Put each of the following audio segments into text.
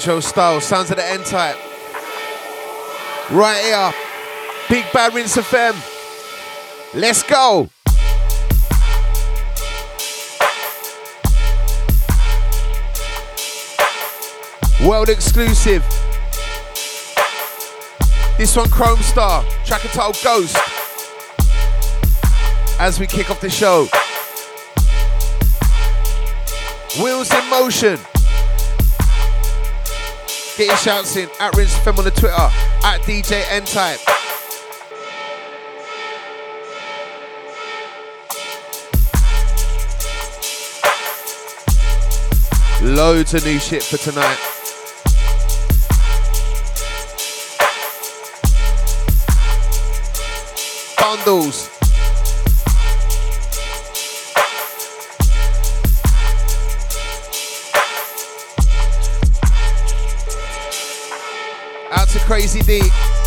Intro style, sounds of the N type. Right here, Big Bad Rinse FM. Let's go. World exclusive. This one, Chrome Star, track title Ghost. As we kick off the show. Wheels in motion. Get your shouts in at Rinse FM on the Twitter, at DJ N Type. Loads of new shit for tonight. Bundles. Crazy D.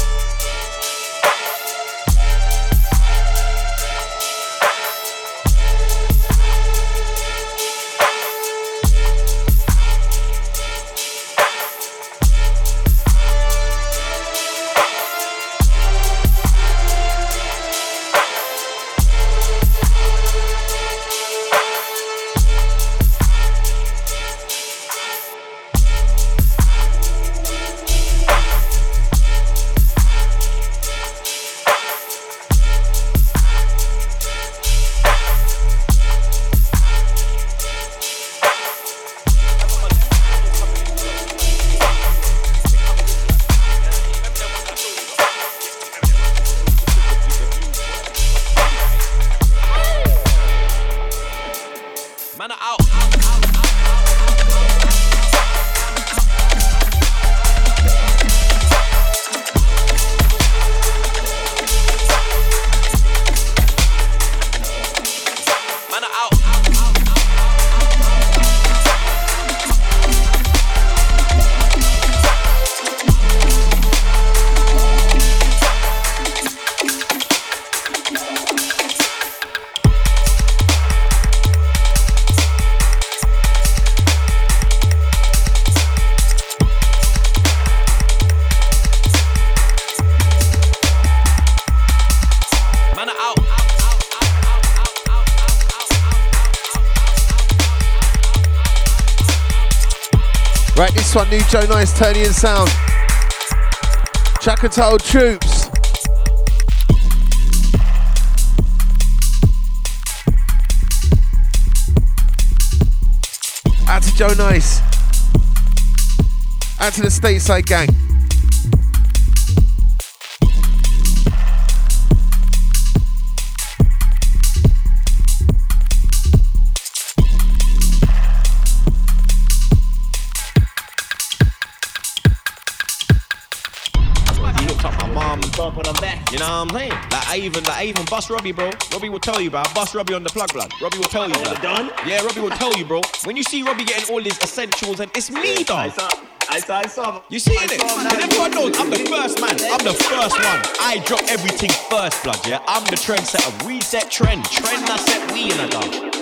new Joe Nice and Sound. Chakatile Troops. Out to Joe Nice. Out to the stateside gang. I even, like, I even bust Robbie, bro. Robbie will tell you, bro. I bust Robbie on the plug, blood. Robbie will tell you, bro. done? Yeah, Robbie will tell you, bro. When you see Robbie getting all his essentials, and it's me, dog. I saw, I saw, I saw. You see it? And everyone knows I'm the first man. I'm the first one. I drop everything first, blood. Yeah, I'm the trendsetter. Reset trend. Trend I set we in a dog.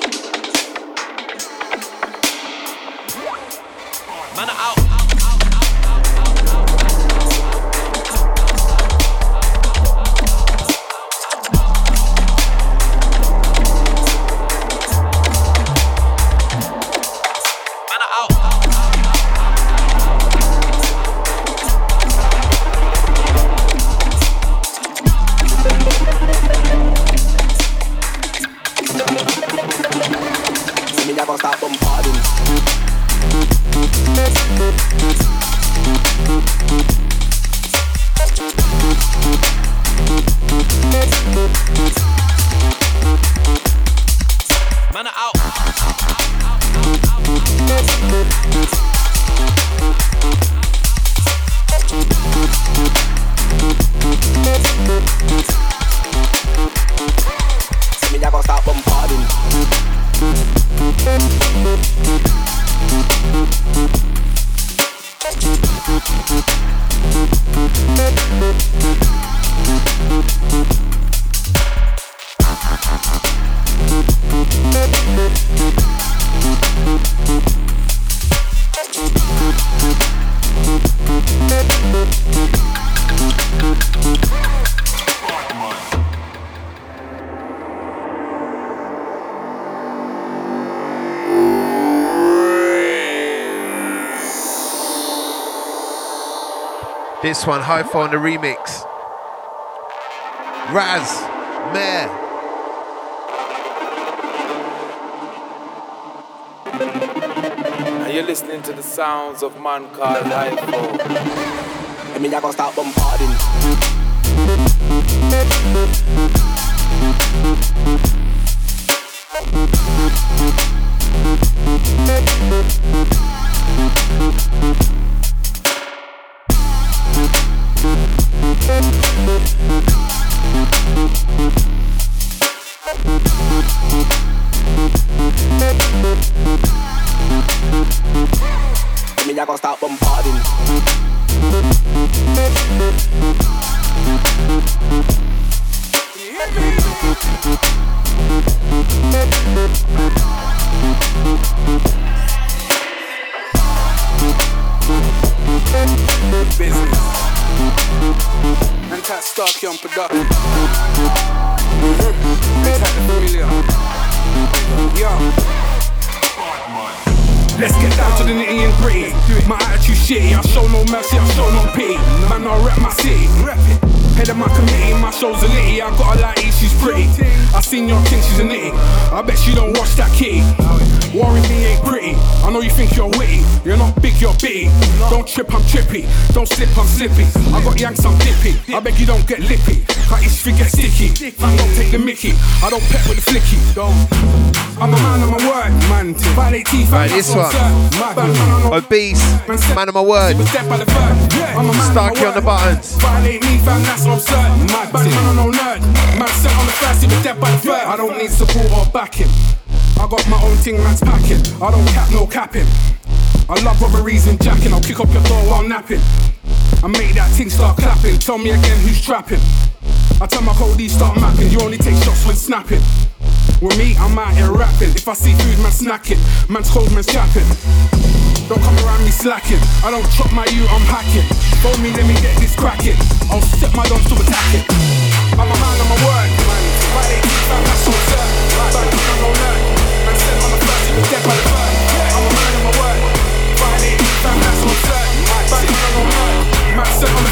This one, High on the remix. Raz, Mayor. And you're listening to the sounds of man called Hypho. I mean, I gonna start bombarding. Trip, I'm trippy. Don't slip, I'm slippy. I got yanks, I'm dippy. I beg you don't get lippy. Cut each figure sticky. I don't take the mickey. I don't pet with the flicky. Don't. I'm a man, I'm a word. Man, violate teeth. Right, this one. Obese. Man of my word. Starkey on the buttons. Violate me, fam, that's certain. Bad man, no nerd. Man, set on the first, he was dead by the third. I don't need support or backing. I got my own thing, man's packing. I don't cap, no capping. I love robberies and jacking. I'll kick up your door while napping. I make that thing start clapping. Tell me again who's trapping. I tell my coldies start mapping. You only take shots when snapping. With me, I'm out here rapping. If I see food, man snacking. Man's cold, man's chapping. Don't come around me slacking. I don't chop my you, I'm hacking. Phone me, let me get this cracking. I'll set my dogs to attack it. I'm a set on the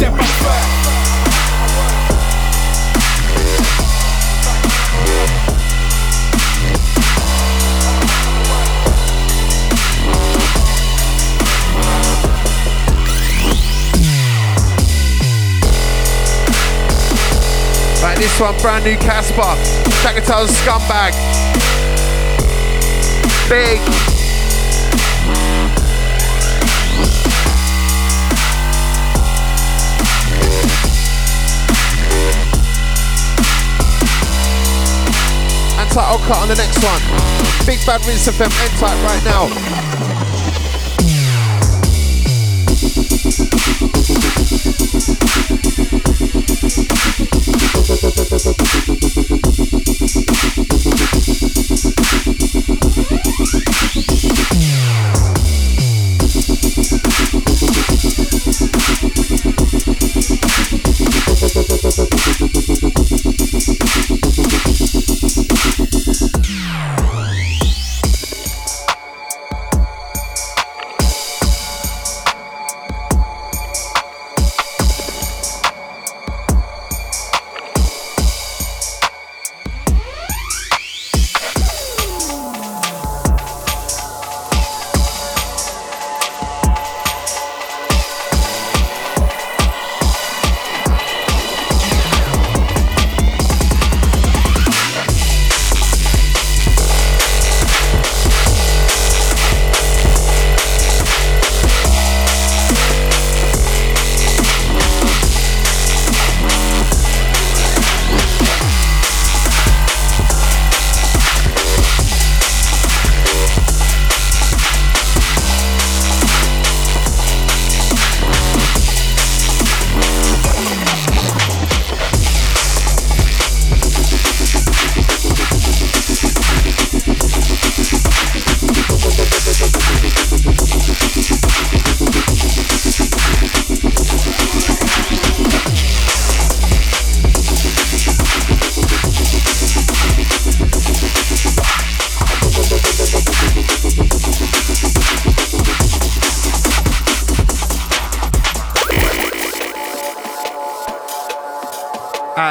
dead by the third. Right, this one, brand new Casper. Chakato's scumbag. Big. title cut on the next one. Big Bad Rinse FM N-Type right now. Thank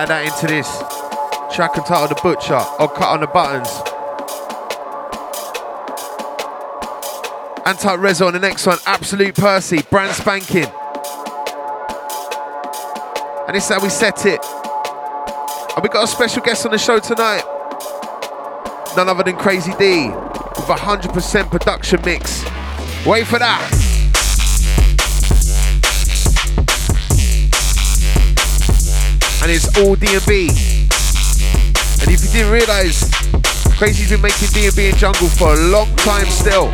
that into this track entitled The Butcher or Cut on the Buttons. Anti Rezo on the next one, Absolute Percy, brand spanking. And this is how we set it. And we got a special guest on the show tonight. None other than Crazy D with a 100% production mix. Wait for that. And it's all D&B. And if you didn't realize, Crazy's been making D&B in jungle for a long time still.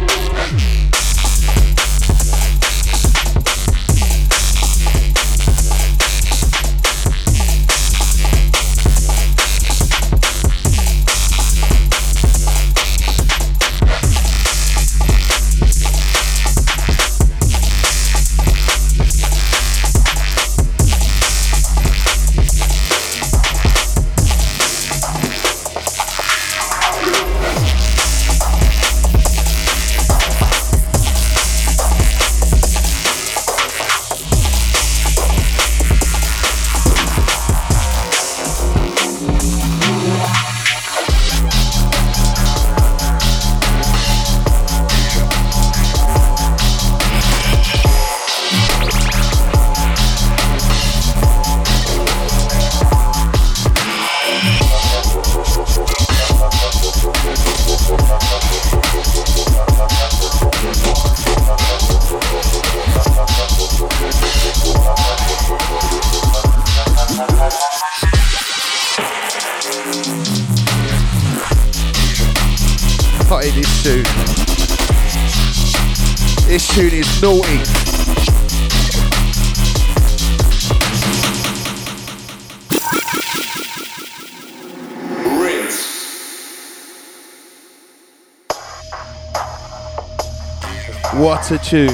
Tune.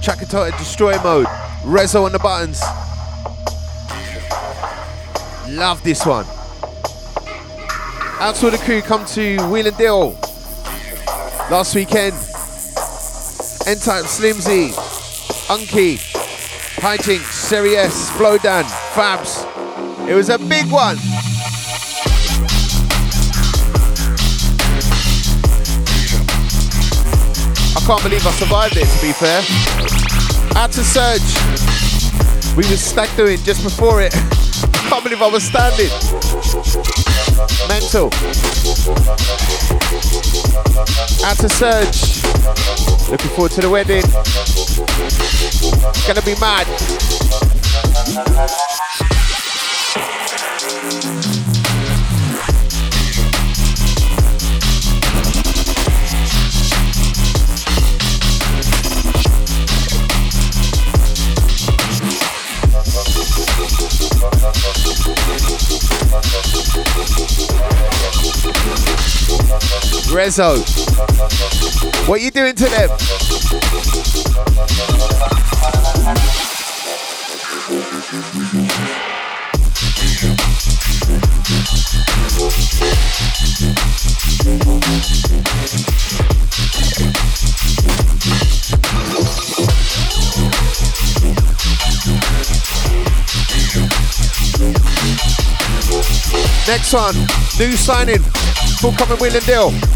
Chakatota Destroy Mode. Rezo on the buttons. Love this one. Out to the crew come to Wheel and Deal last weekend. N-Type Slimzy, Unky, Hijinks, Seri S, Flowdan, Fabs. It was a big one. I can't believe I survived it to be fair. Out to Surge. We were stag doing just before it. I can't believe I was standing. Mental. Out to Surge. Looking forward to the wedding. It's Gonna be mad. Rezo, what you doing to them? Next one, new signing, full coming Wheel and Deal.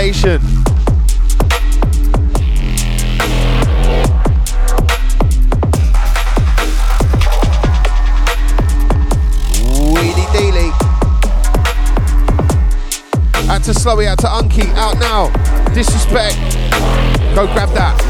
Foundation. Wheelie dealy. Out to Slowy, out to Unky, out now. Disrespect. Go grab that.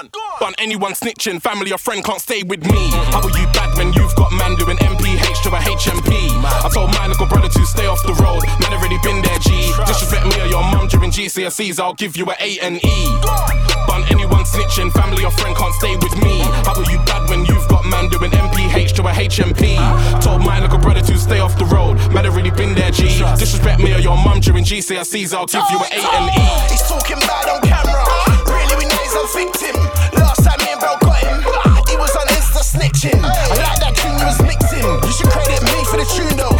On, on. anyone snitching, family or friend can't stay with me. How are you bad when you've got man doing MPH to a HMP? I told my little brother to stay off the road, man already been there, G. Disrespect me or your mum during GCSEs, I'll give you a A and E. But anyone snitching, family or friend can't stay with me. How are you bad when you've got man doing MPH to a HMP? Told my little brother to stay off the road, man already been there, G. Disrespect me or your mum during GCSEs, I'll give you a A and E. He's talking bad on camera. He was on Insta snitching. I like that tune you was mixing. You should credit me for the tune though.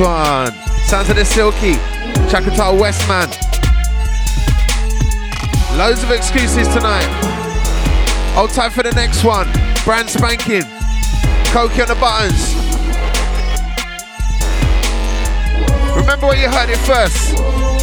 One. Sounds of the Silky. Chakatile Westman. Loads of excuses tonight. Hold tight for the next one. Brand spanking. Cokie on the buttons. Remember where you heard it first.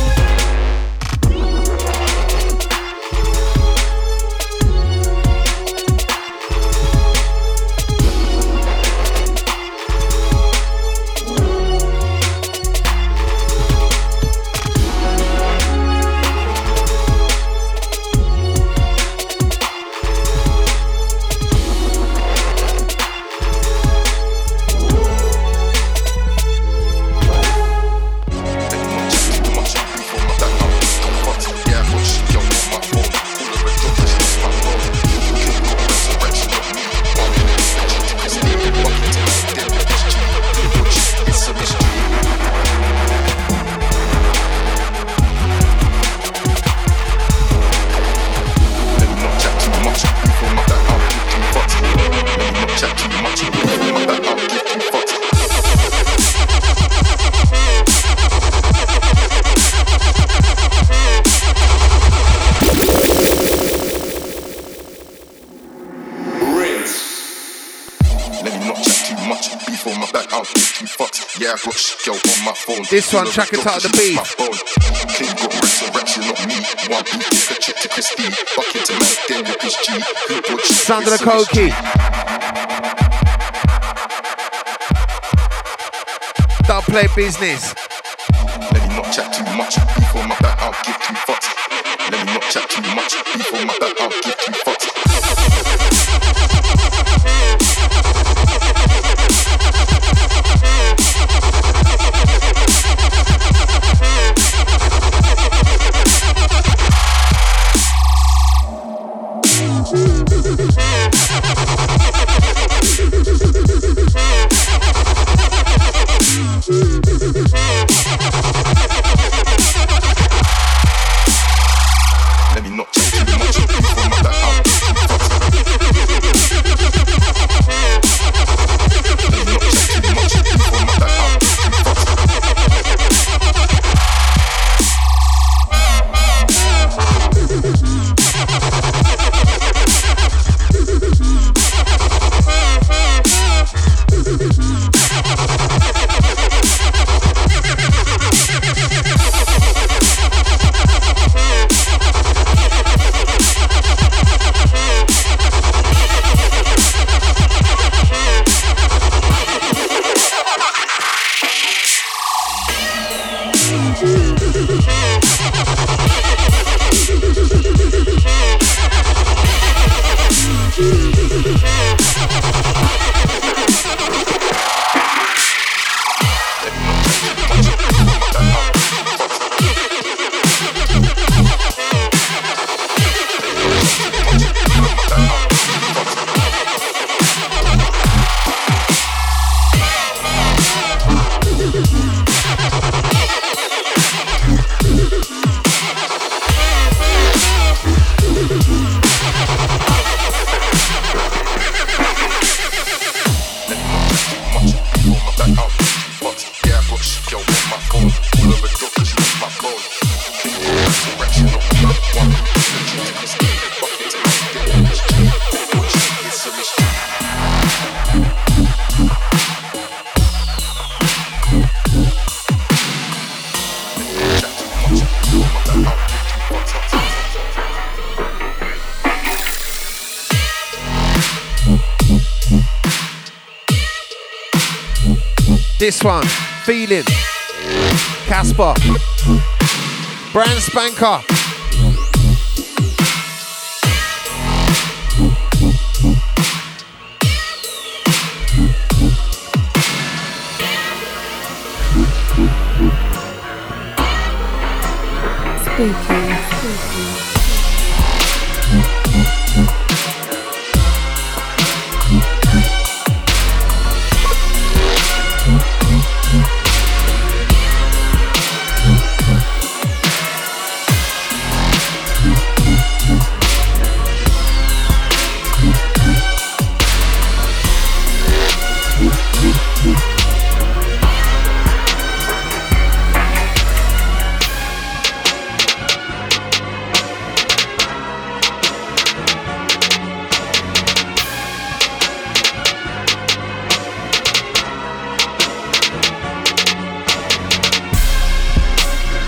This one, track it out of the beat. Sound of the Cokie. Don't play business. Let me not chat too much before my back, I'll give two fucks. Let me not chat too much before my This one, Feeling, Casper, Brand Spanker. Spooky, spooky.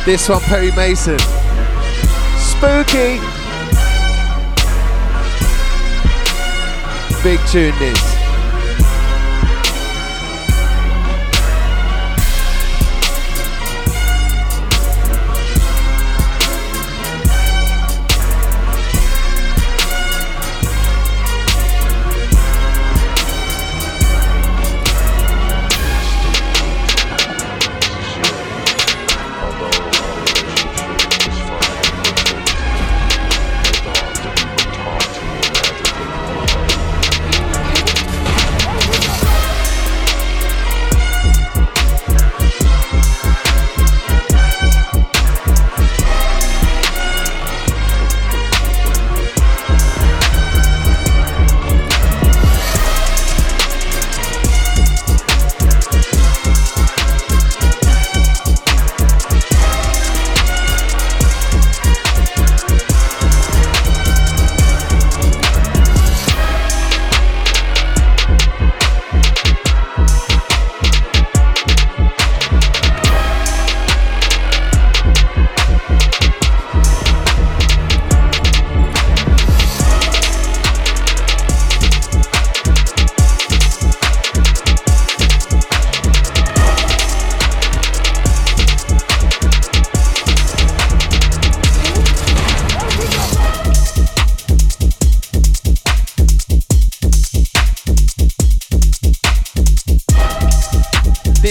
This one, Perry Mason. Spooky. Big tune this.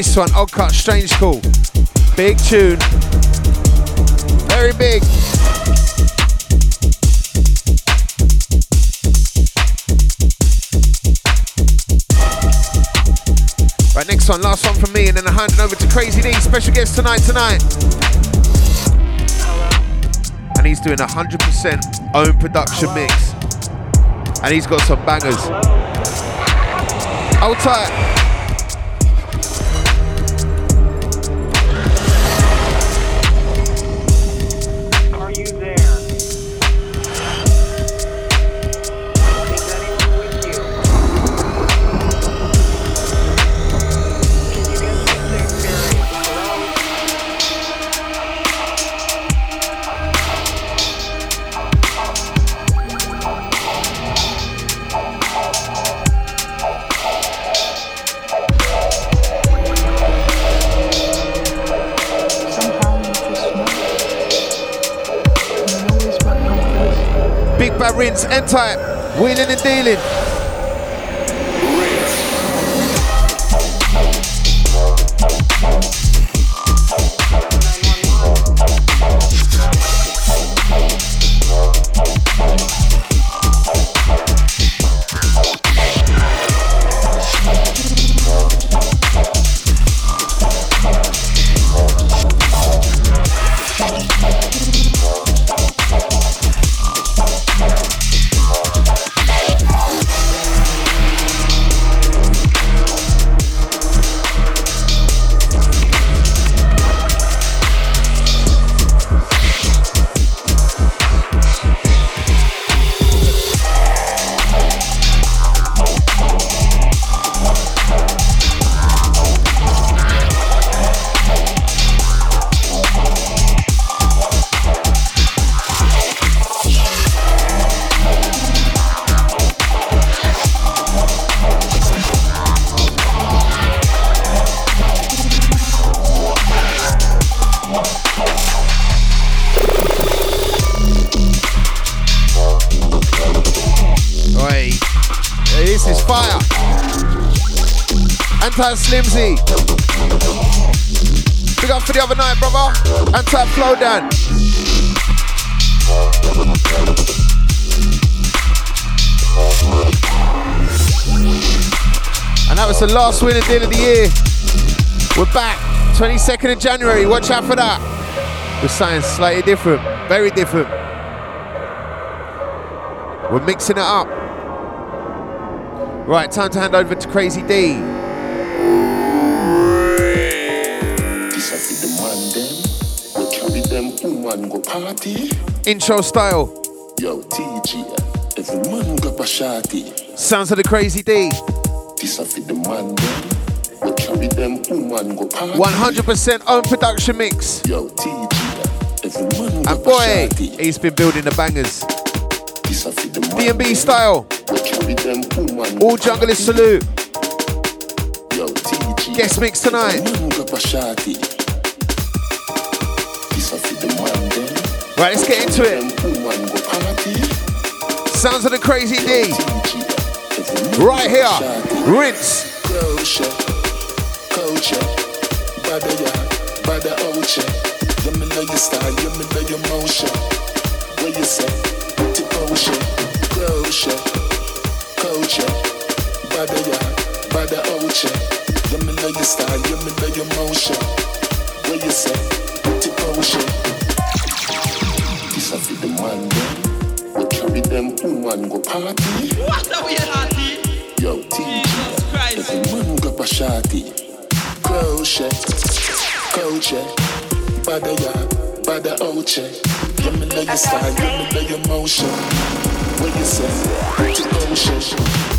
This one, Odd Cut, Strange Call. Big tune. Very big. Right, next one, last one from me, and then I hand it over to Crazy D, special guest tonight, tonight. And he's doing a 100% own production mix. And he's got some bangers. Hold tight. Rinse, N-Type, wheeling and dealing. Anti Slimzy. Big up for the other night, brother. Anti Flow Dan. And that was the last winning deal of the year. We're back. 22nd of January. Watch out for that. We're saying slightly different. Very different. We're mixing it up. Right, time to hand over to Crazy D. man go party. Intro style. Yo, TG, every man go. Sounds of the crazy D. This a fit the man them woman go party. 100% own production mix. Yo, TG, every man go and boy, he's been building the bangers. This a fit the man B&B style. We carry them woman All salute. Yo, TG. Guest mix tonight. Right, let's get into it. Sounds of the Crazy D. Right here, rinse. Culture, culture, bada ya, bada ocha. You me know your style, you me know your motion. Where you say? Pretty potion. Culture, culture, bada ya, bada ocha. You me know your style, you me know your motion. Where you say? Pretty potion. This a fit the man them. We carry them woman go party. What a we party? Yo, teacher. Jesus Christ. Every man go a shotty. Crochet, crochet, bada ya, bada oche. Let me know your style, let me know your motion. What you say? Pretty ocean.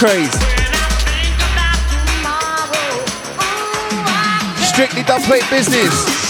Craze. Strictly dub plate business.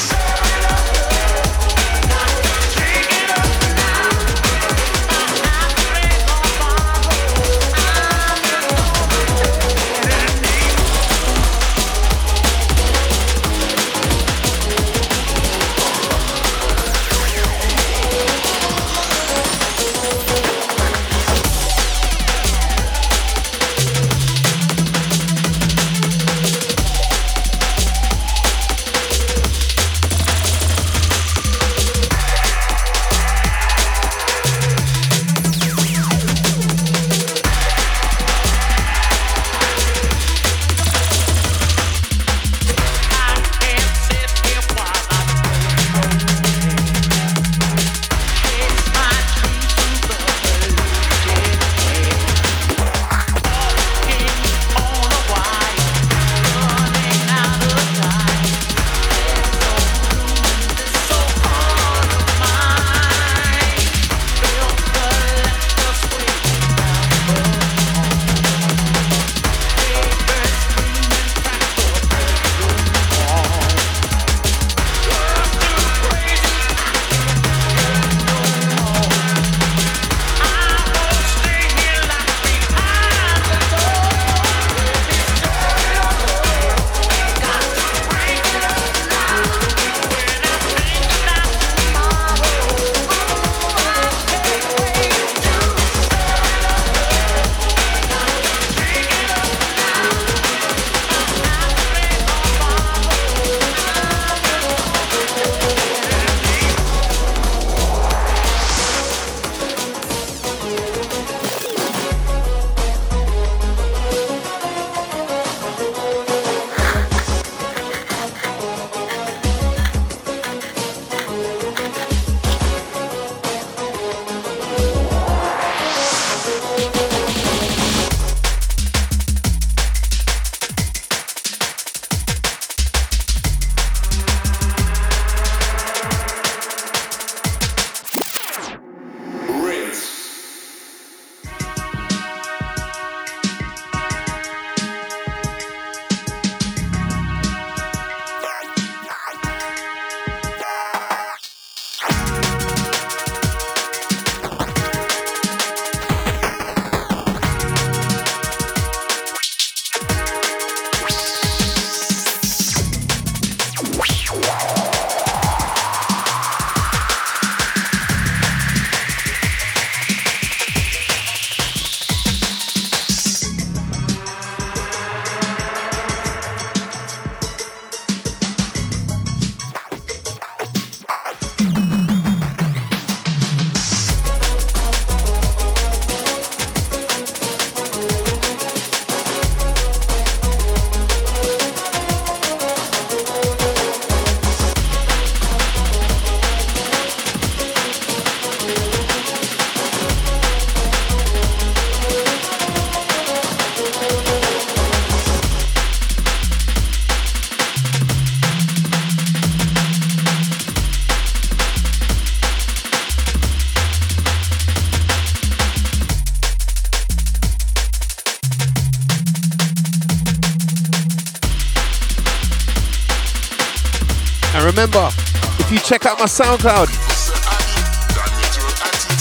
Check out my SoundCloud,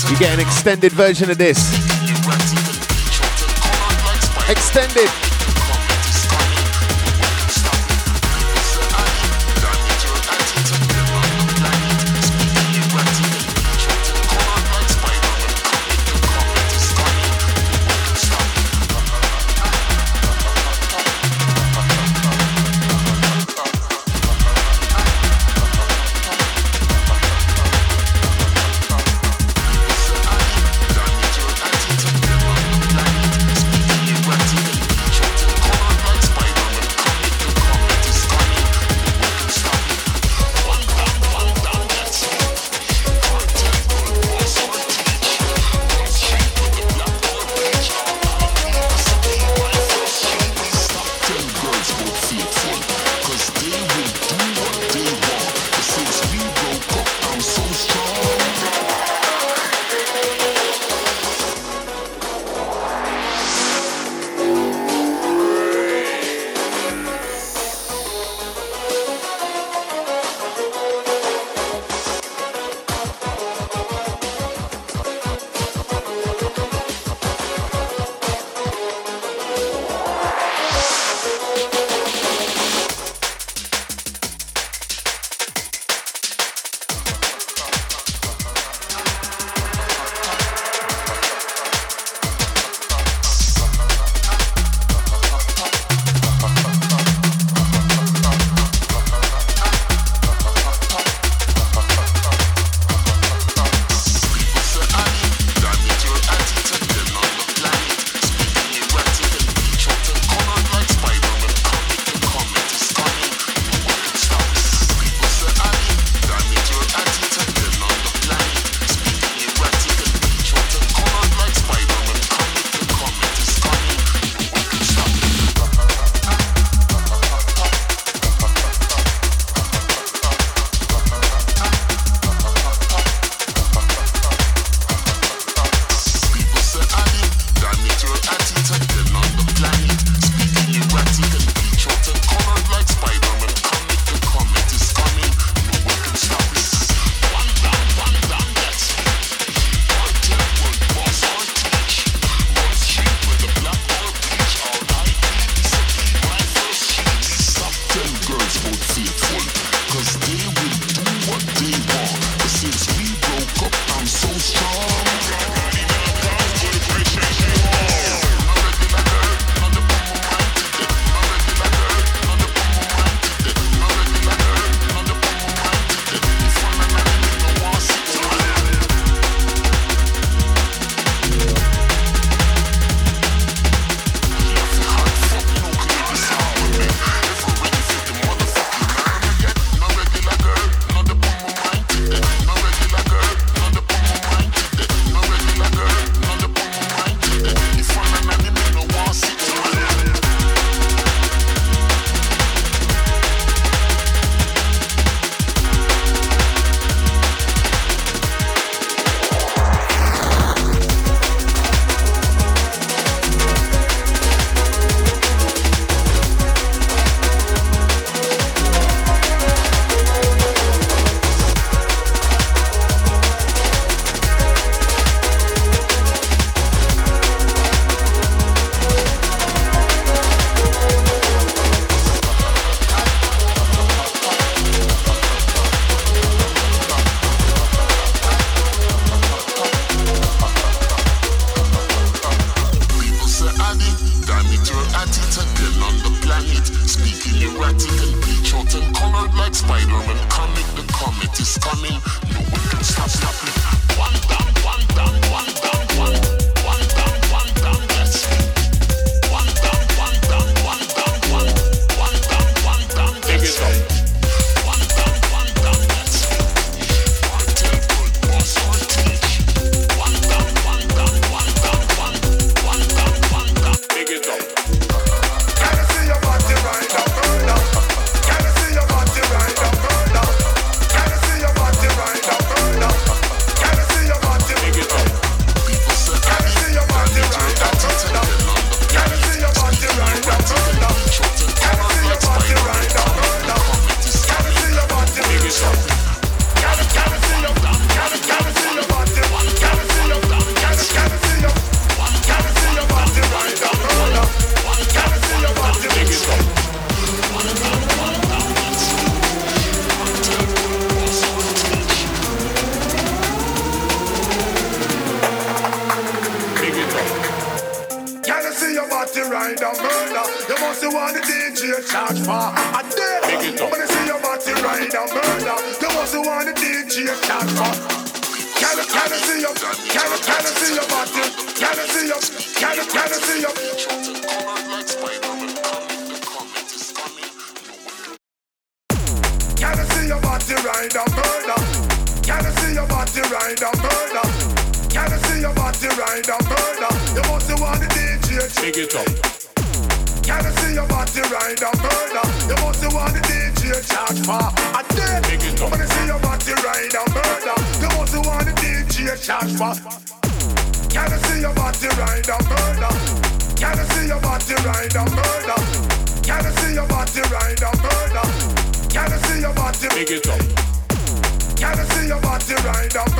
you get an extended version of this. Extended.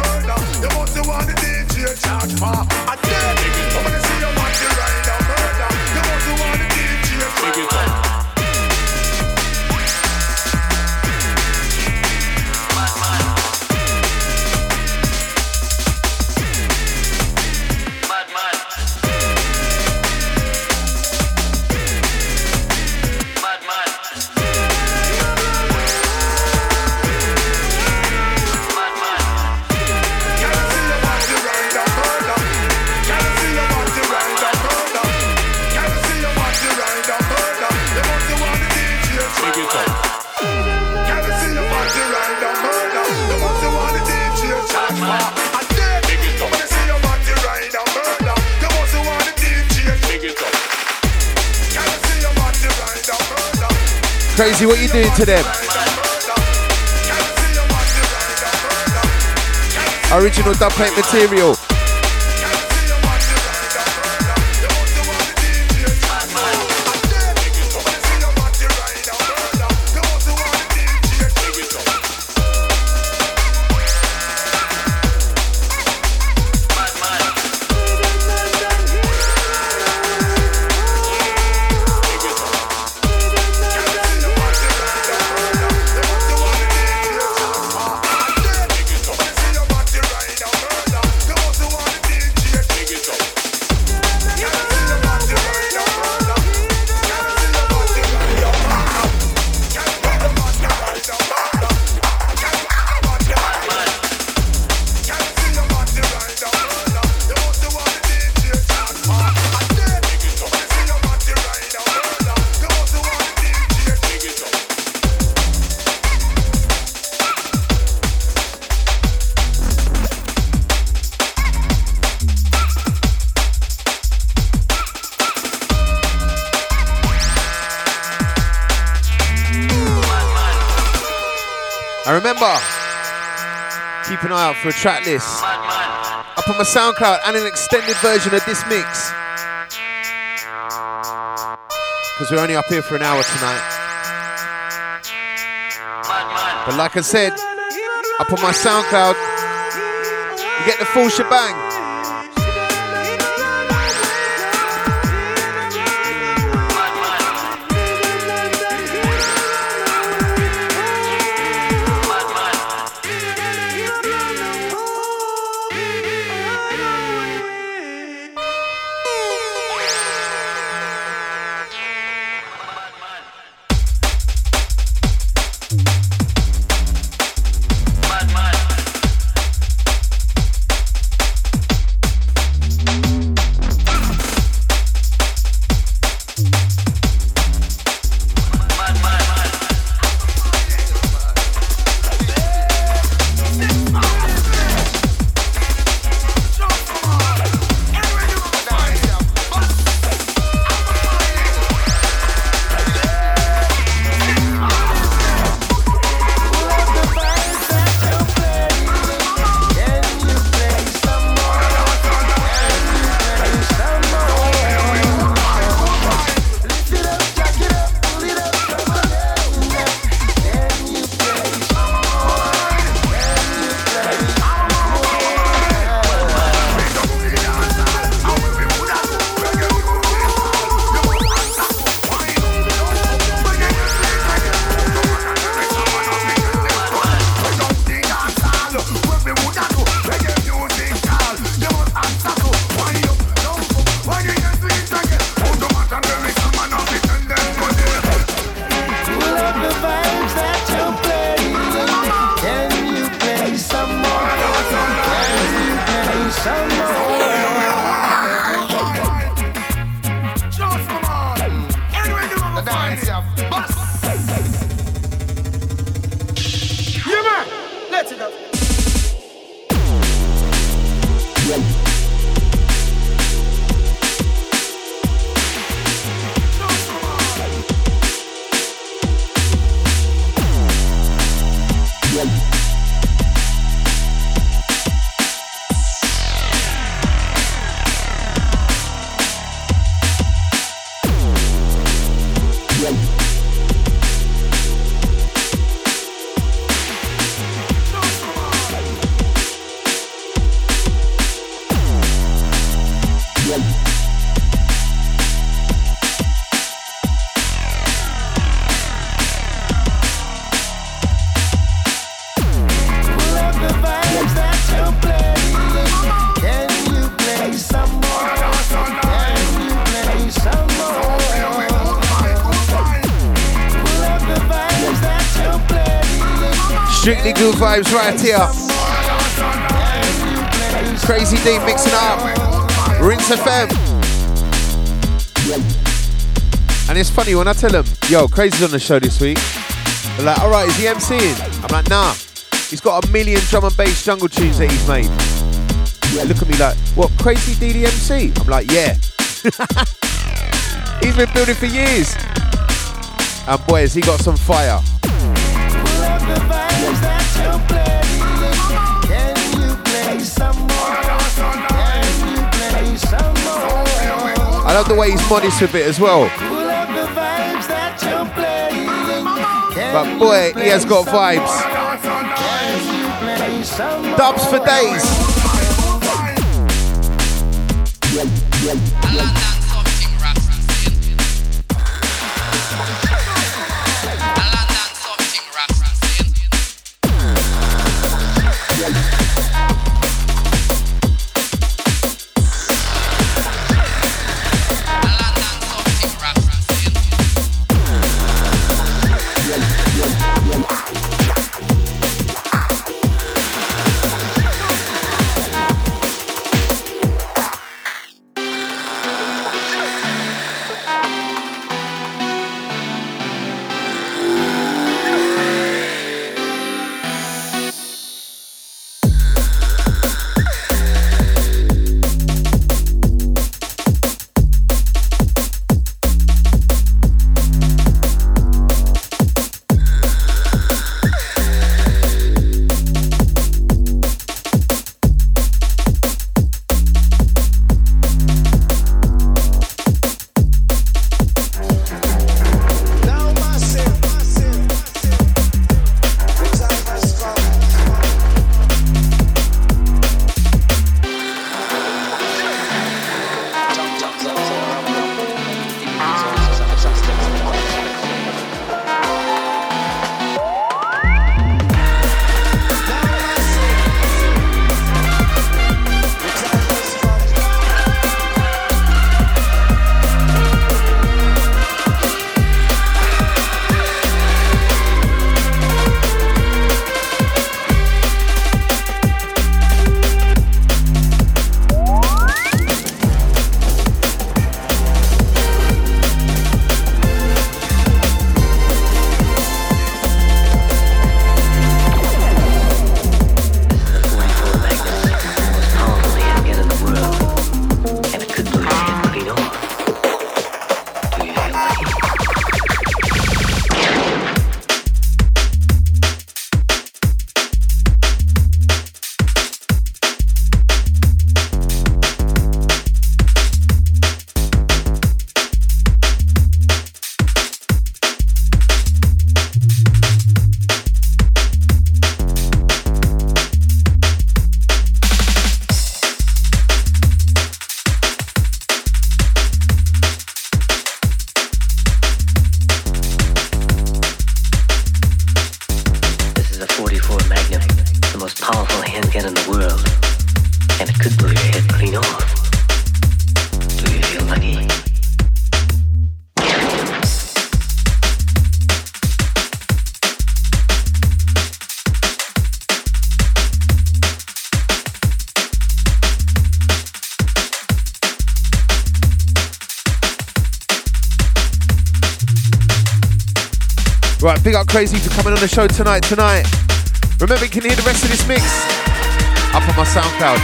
murder. You must want the DJ charge for. I tell you, See what you're doing to them? Original dubplate material. for a track list up on my SoundCloud and an extended version of this mix. Because we're only up here for an hour tonight. But like I said, up on my SoundCloud, you get the full shebang. Strictly good vibes right here. Crazy D mixing up. Rinse FM. And it's funny when I tell them, yo, Crazy's on the show this week. They're like, alright, is he MCing? I'm like, nah. He's got a million drum and bass jungle tunes that he's made. They look at me like, what, Crazy D? I'm like, yeah. he's been building for years. And boy, has he got some fire. I love the way he's modest with it as well. But boy, he has got vibes. Dubs for days. Crazy for coming on the show tonight. Tonight. Remember, you can hear the rest of this mix up on my SoundCloud.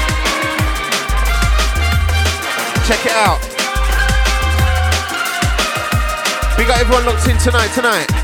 Check it out. We got everyone locked in tonight. Tonight.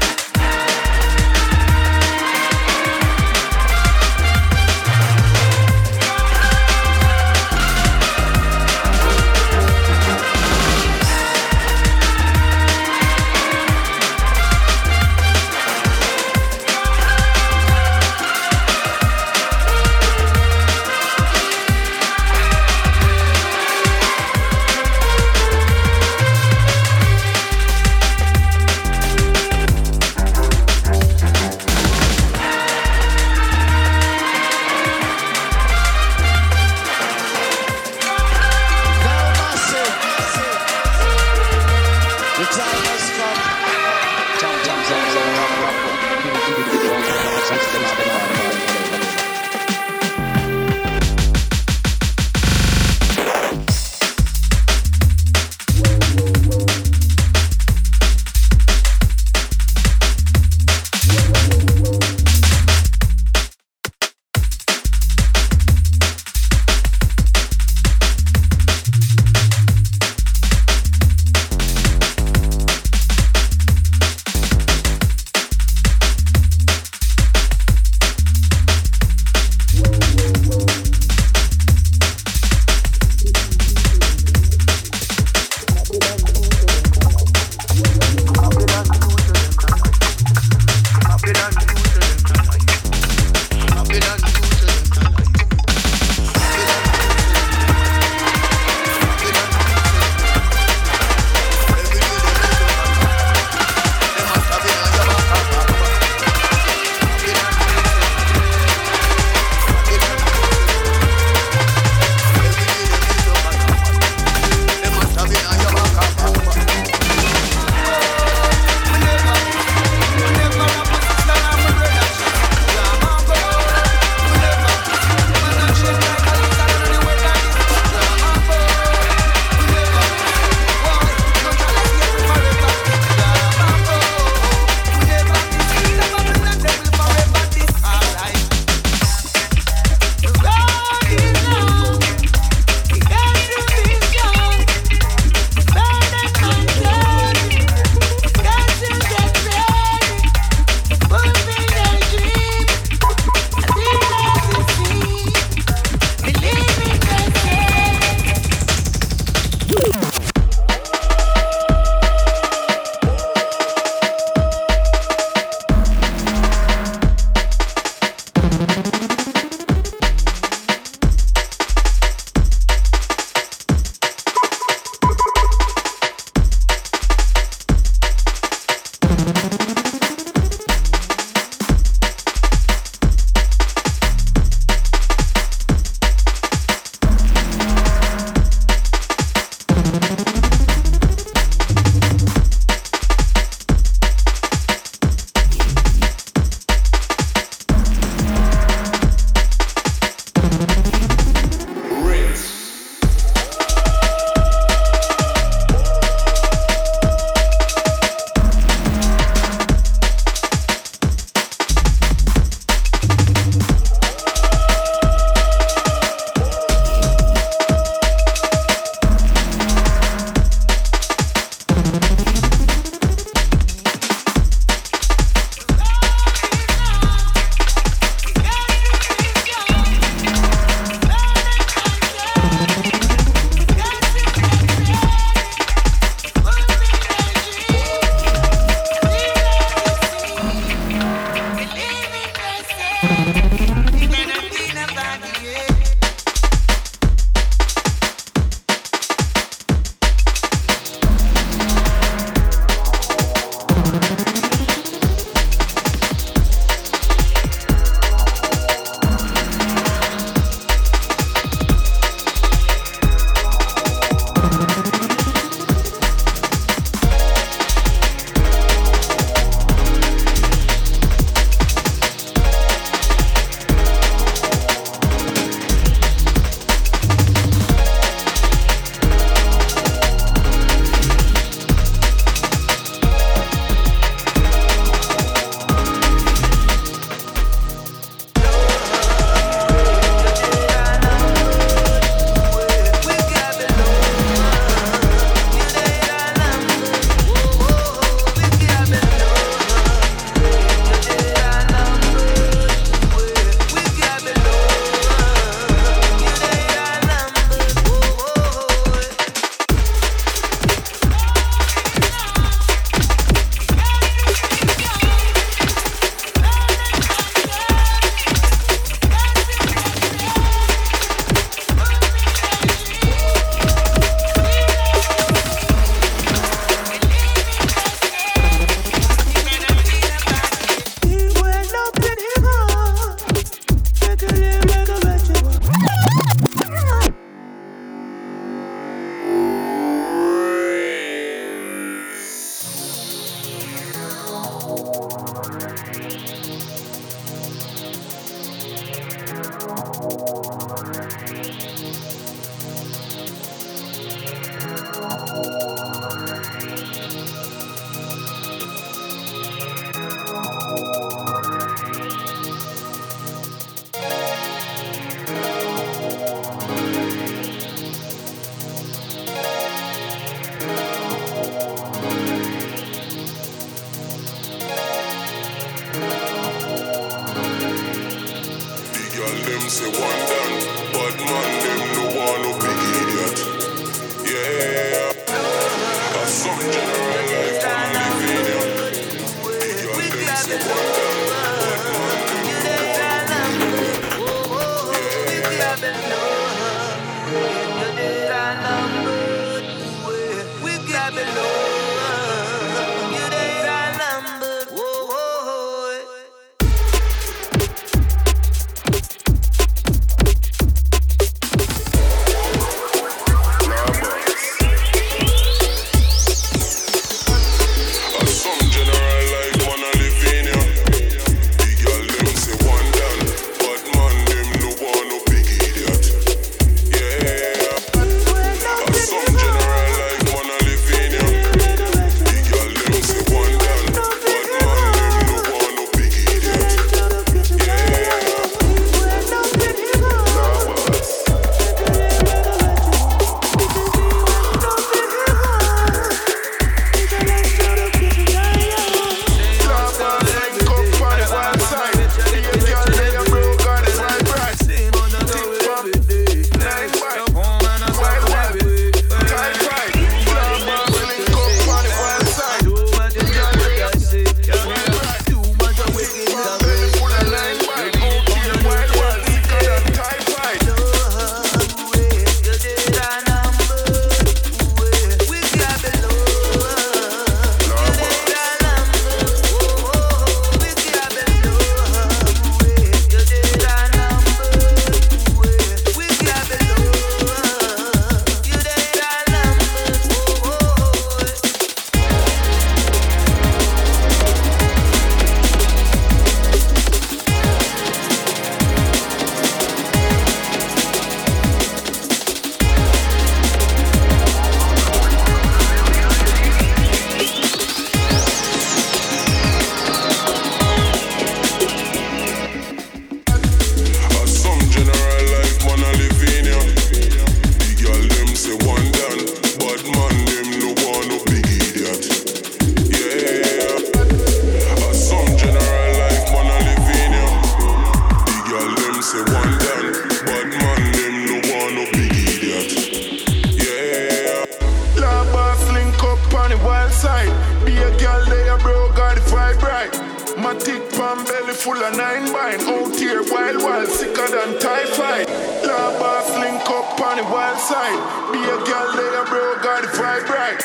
full of nine bind. Out here, wild, wild, sicker than typhoid. Labas link up on the wild side. Be a girl there, bro, got the vibe right.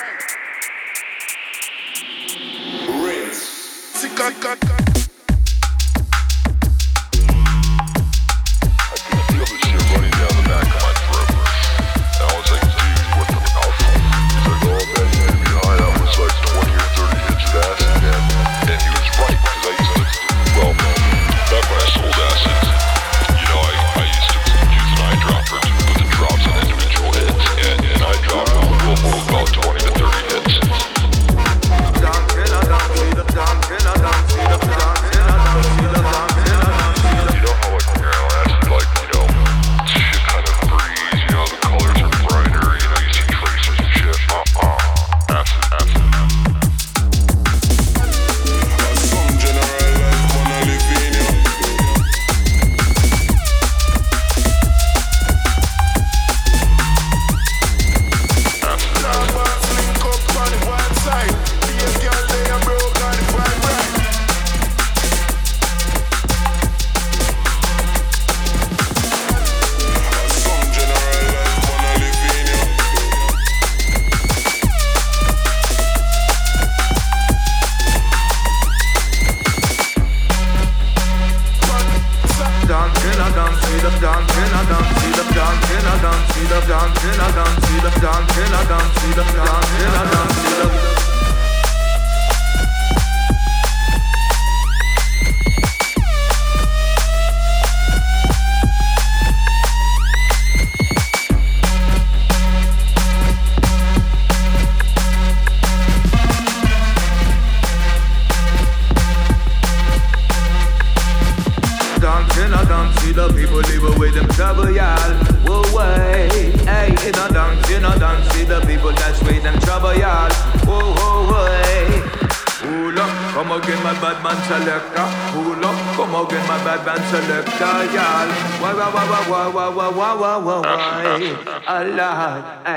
Rinse. Sicker, sicker, sicker.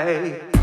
way.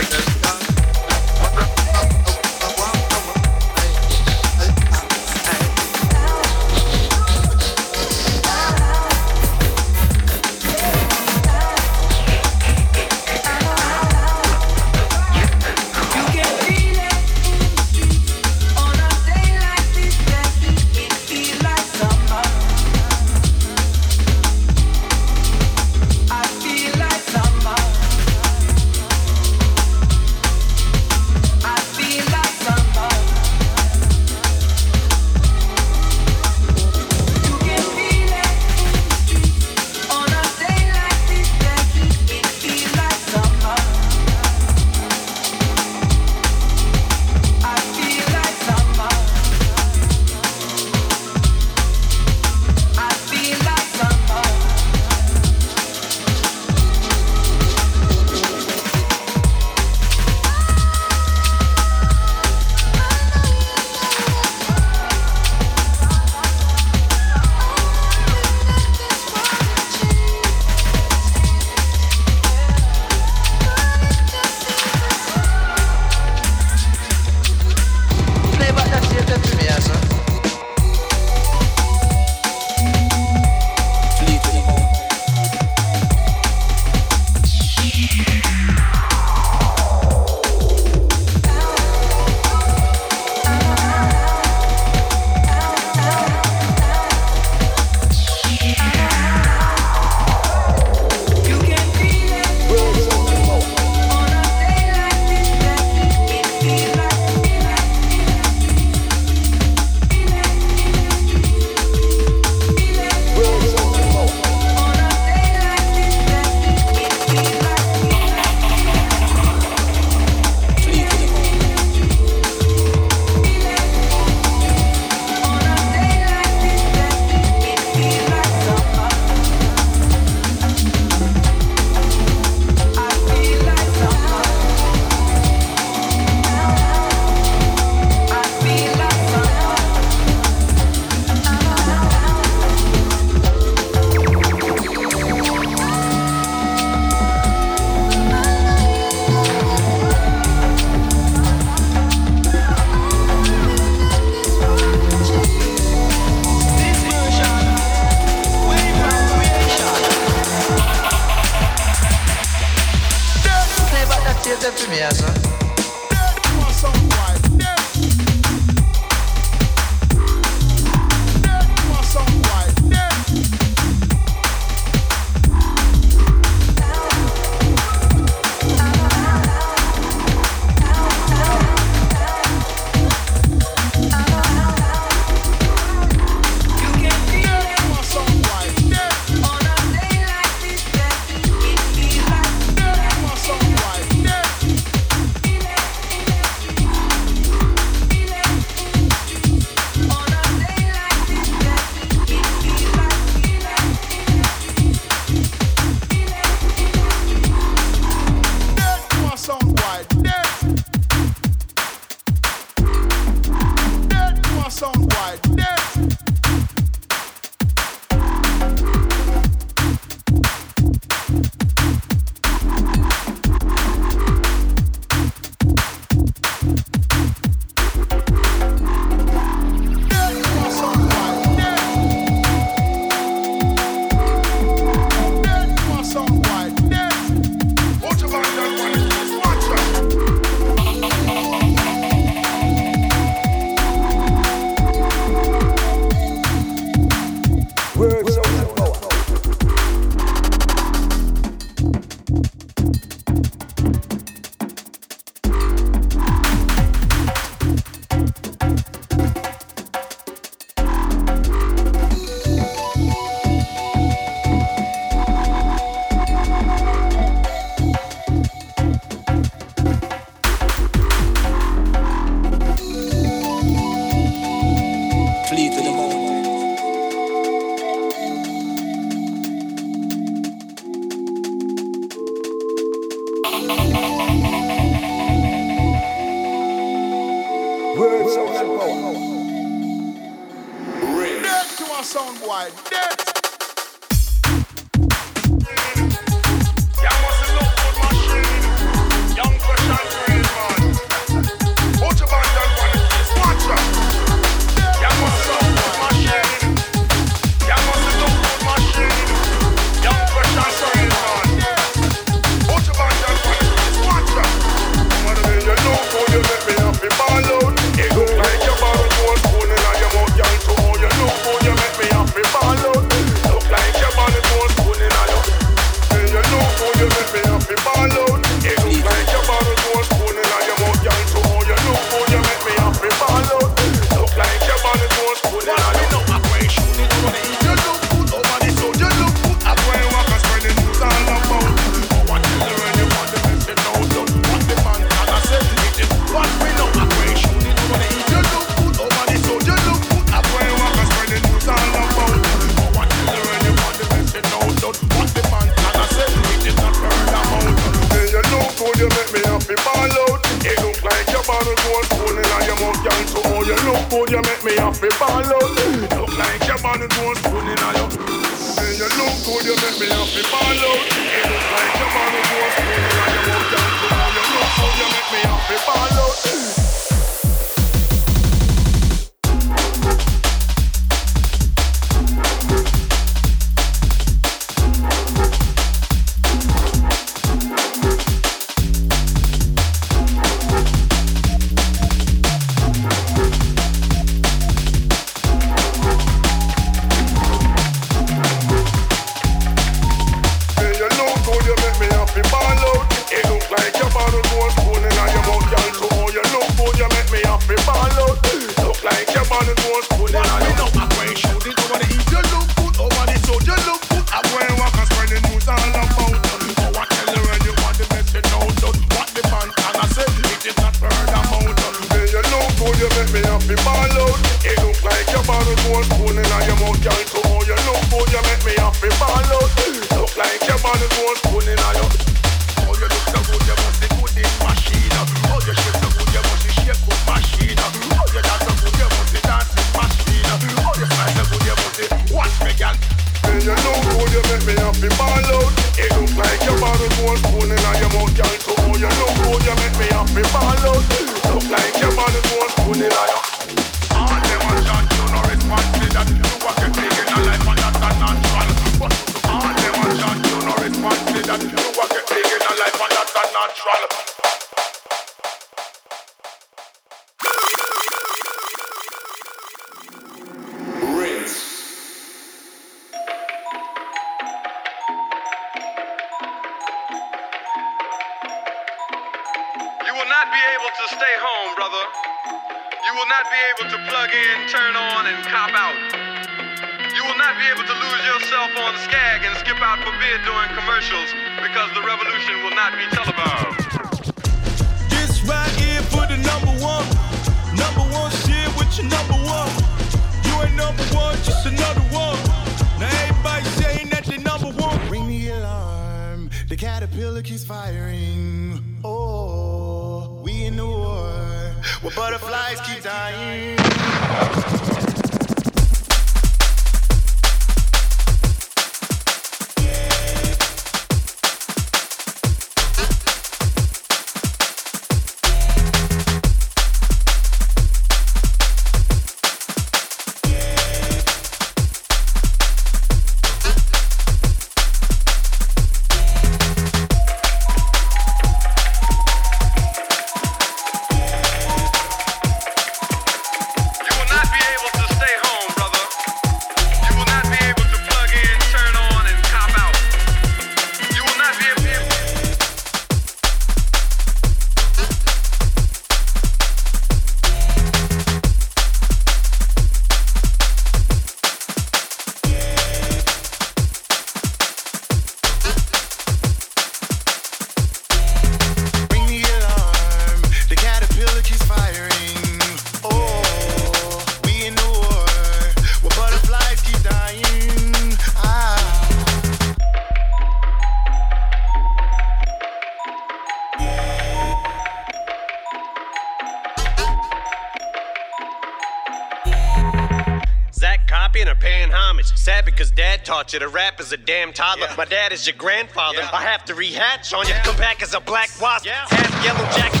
you. The rap is a damn toddler. Yeah. My dad is your grandfather. Yeah. I have to rehatch on you. Come back as a black wasp, half yellow jacket.